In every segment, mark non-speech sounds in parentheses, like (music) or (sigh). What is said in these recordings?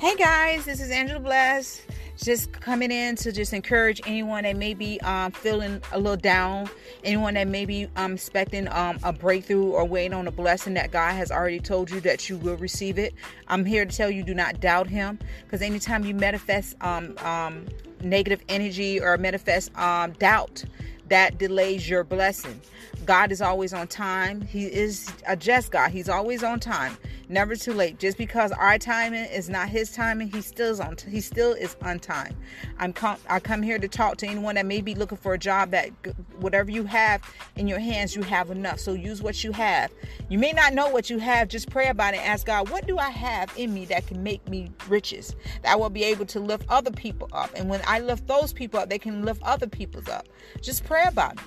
Hey guys, this is Angela Bless. Just coming in to just encourage anyone that may be um, feeling a little down, anyone that may be um, expecting um, a breakthrough or waiting on a blessing that God has already told you that you will receive it. I'm here to tell you do not doubt Him because anytime you manifest um, um, negative energy or manifest um, doubt, that delays your blessing. God is always on time. He is a just God. He's always on time, never too late. Just because our timing is not His timing, He still is on. T- he still is on time. I'm com- I come here to talk to anyone that may be looking for a job. That whatever you have in your hands, you have enough. So use what you have. You may not know what you have. Just pray about it. ask God, what do I have in me that can make me riches? That will be able to lift other people up. And when I lift those people up, they can lift other people's up. Just pray about it.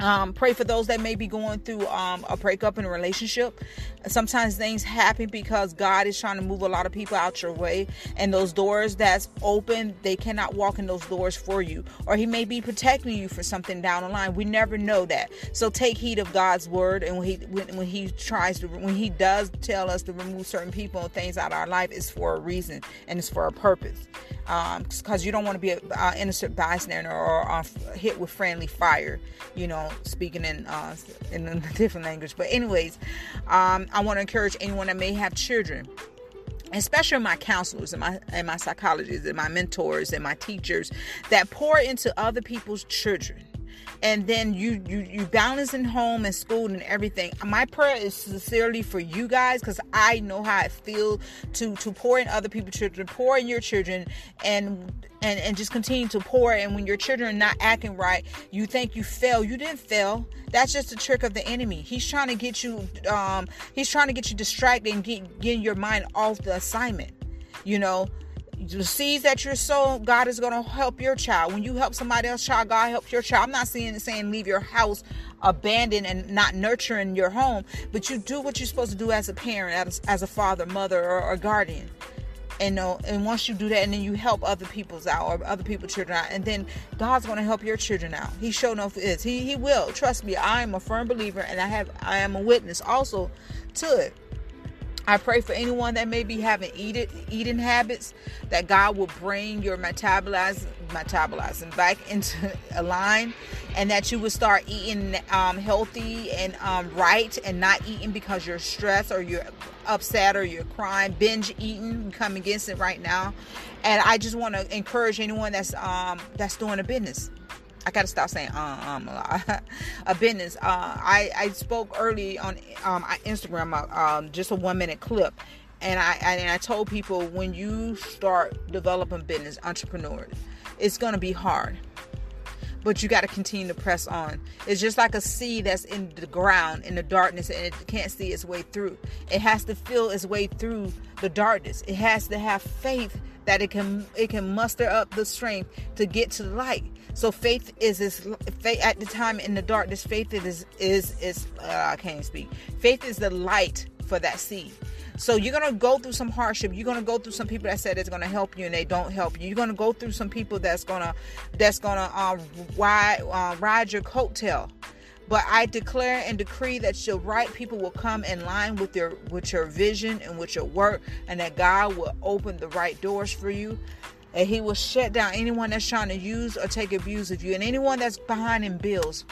Um, pray for those that may be going through um, a breakup in a relationship. Sometimes things happen because God is trying to move a lot of people out your way, and those doors that's open, they cannot walk in those doors for you, or He may be protecting you for something down the line. We never know that. So take heed of God's word, and when He when, when He tries to when He does tell us to remove certain people and things out of our life, it's for a reason and it's for a purpose because um, you don't want to be an uh, innocent bystander or uh, hit with friendly fire, you know, speaking in uh, in a (laughs) different language. But anyways, um, I want to encourage anyone that may have children especially my counselors and my and my psychologists and my mentors and my teachers that pour into other people's children and then you you you balance in home and school and everything. My prayer is sincerely for you guys because i know how it feels to to pour in other people's children pour in your children and and and just continue to pour. And when your children are not acting right you think you fail. You didn't fail. That's just a trick of the enemy. He's trying to get you um he's trying to get you distracted and get, get your mind off the assignment you know the seeds that you're sowing, God is going to help your child. When you help somebody else child, God helps your child. I'm not saying saying leave your house abandoned and not nurturing your home, but you do what you're supposed to do as a parent, as, as a father, mother, or, guardian. And uh, and once you do that, and then you help other people's out or other people's children out, and then God's going to help your children out. He sure enough is. He He will. Trust me. I am a firm believer, and I have I am a witness also to it. I pray for anyone that may be having eat eating habits that God will bring your metabolizing metabolizing back (laughs) into a line and that you will start eating um, healthy and um, right and not eating because you're stressed or you're upset or you're crying. Binge eating come against it right now. And I just want to encourage anyone that's um, that's doing a business I gotta stop saying uh, um a lot. (laughs) a business. Uh, I I spoke early on um Instagram uh, um just a one minute clip, and I and I told people when you start developing business, entrepreneurs, it's gonna be hard, but you got to continue to press on. It's just like a seed that's in the ground in the darkness and it can't see its way through. It has to feel its way through the darkness. It has to have faith that it can it can muster up the strength to get to the light. So faith is this faith at the time in the darkness. Faith is is is uh, I can't speak. Faith is the light for that seed. So you're gonna go through some hardship. You're gonna go through some people that said it's gonna help you and they don't help you. You're gonna go through some people that's gonna that's gonna uh, ride uh, ride your coattail. But I declare and decree that your right people will come in line with your with your vision and with your work, and that God will open the right doors for you and he will shut down anyone that's trying to use or take abuse of you and anyone that's behind in bills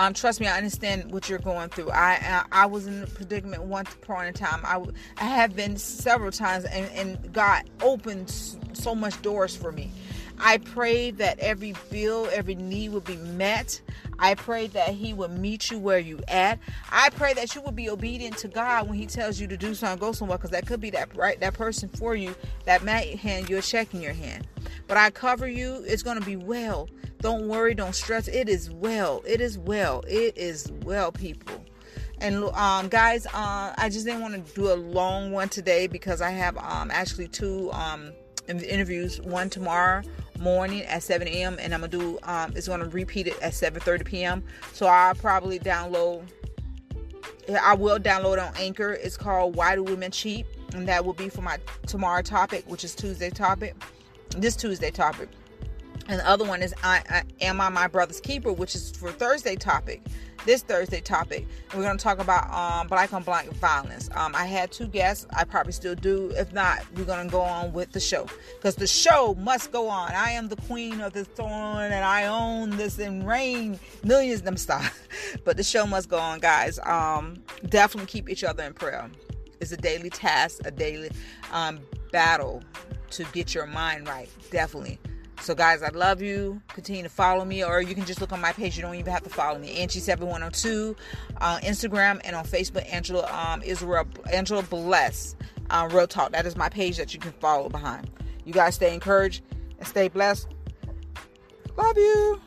um, trust me, I understand what you're going through. I I, I was in a predicament once upon a time. I, I have been several times, and, and God opened so much doors for me. I pray that every bill, every need will be met. I pray that He will meet you where you at. I pray that you will be obedient to God when He tells you to do something, go somewhere, because that could be that right that person for you that might hand you a check in your hand. But I cover you. It's gonna be well. Don't worry. Don't stress. It is well. It is well. It is well, people. And um, guys, uh, I just didn't want to do a long one today because I have um, actually two um, interviews. One tomorrow morning at 7 a.m. and I'm gonna do um, it's gonna repeat it at 7:30 p.m. So I'll probably download. I will download on Anchor. It's called Why Do Women Cheat, and that will be for my tomorrow topic, which is Tuesday topic. This Tuesday topic and the other one is I, I am I my brother's keeper, which is for Thursday topic. This Thursday topic, we're going to talk about um, black on black violence. Um, I had two guests. I probably still do. If not, we're going to go on with the show because the show must go on. I am the queen of the thorn, and I own this and reign millions. Them stuff, (laughs) but the show must go on, guys. Um, definitely keep each other in prayer. It's a daily task, a daily um, battle to get your mind right. Definitely. So, guys, I love you. Continue to follow me, or you can just look on my page. You don't even have to follow me. Angie7102 on Instagram and on Facebook. Angela um, Israel Angela Bless uh, Real Talk. That is my page that you can follow behind. You guys stay encouraged and stay blessed. Love you.